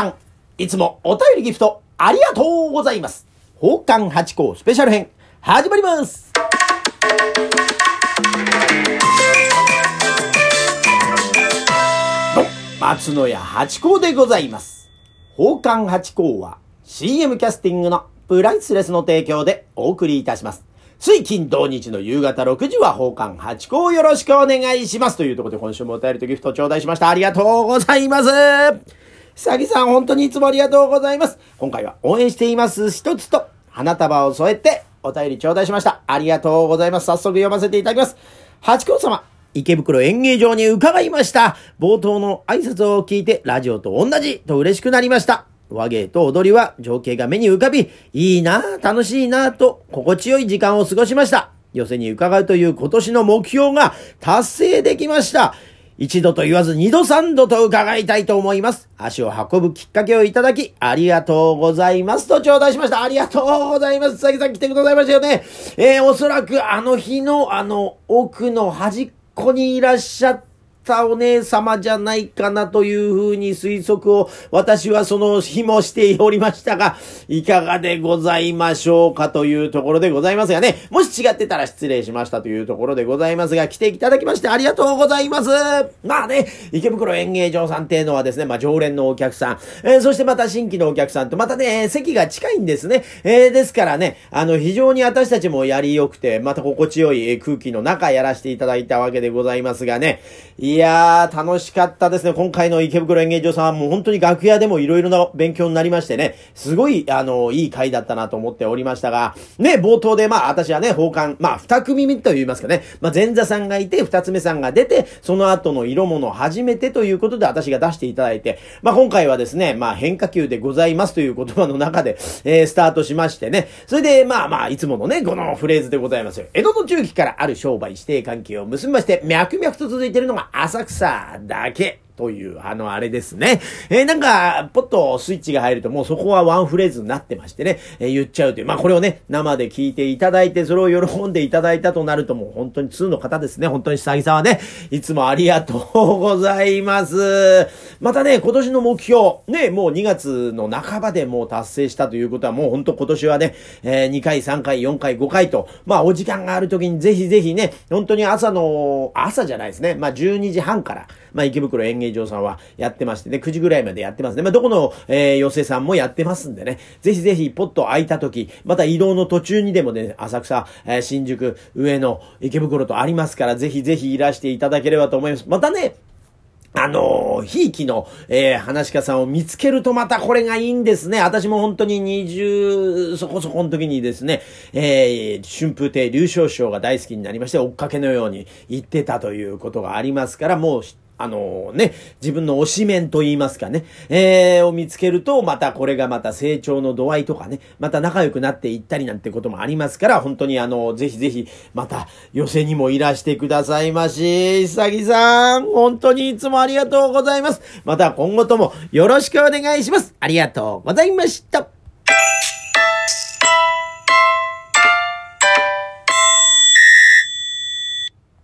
さん、いつもお便りギフトありがとうございます。宝冠八甲スペシャル編、始まります。松野屋八甲でございます。宝冠八甲は CM キャスティングのプライスレスの提供でお送りいたします。水金土日の夕方6時は宝冠八甲をよろしくお願いします。というところで今週もお便りとギフトを頂戴しました。ありがとうございます。さぎさん、本当にいつもありがとうございます。今回は応援しています一つと花束を添えてお便り頂戴しました。ありがとうございます。早速読ませていただきます。八甲様、池袋演芸場に伺いました。冒頭の挨拶を聞いてラジオと同じと嬉しくなりました。和芸と踊りは情景が目に浮かび、いいなぁ、楽しいなぁと心地よい時間を過ごしました。寄せに伺うという今年の目標が達成できました。一度と言わず二度三度と伺いたいと思います。足を運ぶきっかけをいただき、ありがとうございますと頂戴しました。ありがとうございます。さぎさん来てくださいましたよね。えー、おそらくあの日のあの奥の端っこにいらっしゃったお姉様じゃないかなというふうに推測を私はその日もしておりましたが、いかがでございましょうかというところでございますがね、もし違ってたら失礼しましたというところでございますが、来ていただきましてありがとうございます。まあね、池袋演芸場さんっていうのはですね、まあ常連のお客さん、えーそしてまた新規のお客さんと、またね、席が近いんですね。えーですからね、あの、非常に私たちもやりよくて、また心地よい空気の中やらせていただいたわけでございますがね、いやー、楽しかったですね。今回の池袋演芸場さんはもう本当に楽屋でもいろいろな勉強になりましてね、すごい、あの、いい回だったなと思っておりましたが、ね、冒頭でまあ私はね、奉還、まあ二組目と言いますかね、まあ前座さんがいて、二つ目さんが出て、その後の色物を初めてということで私が出していただいて、まあ今回はですね、まあ変化球でございますという言葉の中で、えー、スタートしましてね、それでまあまあいつものね、このフレーズでございますよ。江戸の中期からある商売指定関係を結びまして、脈々と続いているのが浅草だけ。という、あの、あれですね。えーなんか、ポッとスイッチが入ると、もうそこはワンフレーズになってましてね、えー言っちゃうという。まあ、これをね、生で聞いていただいて、それを喜んでいただいたとなると、もう本当に2の方ですね。本当に久々はね、いつもありがとうございます。またね、今年の目標、ね、もう2月の半ばでもう達成したということは、もう本当今年はね、えー2回、3回、4回、5回と、まあ、お時間がある時にぜひぜひね、本当に朝の、朝じゃないですね。まあ、12時半から、まあ、池袋演芸場さんはやってましてね、9時ぐらいまでやってますね。まあ、どこの、えー、寄せさんもやってますんでね、ぜひぜひ、ポッと空いた時、また移動の途中にでもね、浅草、えー新宿、上野、池袋とありますから、ぜひぜひいらしていただければと思います。またね、あのー、ひいきの、えー、話し家さんを見つけるとまたこれがいいんですね。私も本当に20そこそこの時にですね、えー、春風亭流昇師匠が大好きになりまして、追っかけのように言ってたということがありますから、もう、あのね、自分の推し面と言いますかね、えー、を見つけると、またこれがまた成長の度合いとかね、また仲良くなっていったりなんてこともありますから、本当にあの、ぜひぜひ、また寄せにもいらしてくださいまし。さぎさん、本当にいつもありがとうございます。また今後ともよろしくお願いします。ありがとうございました。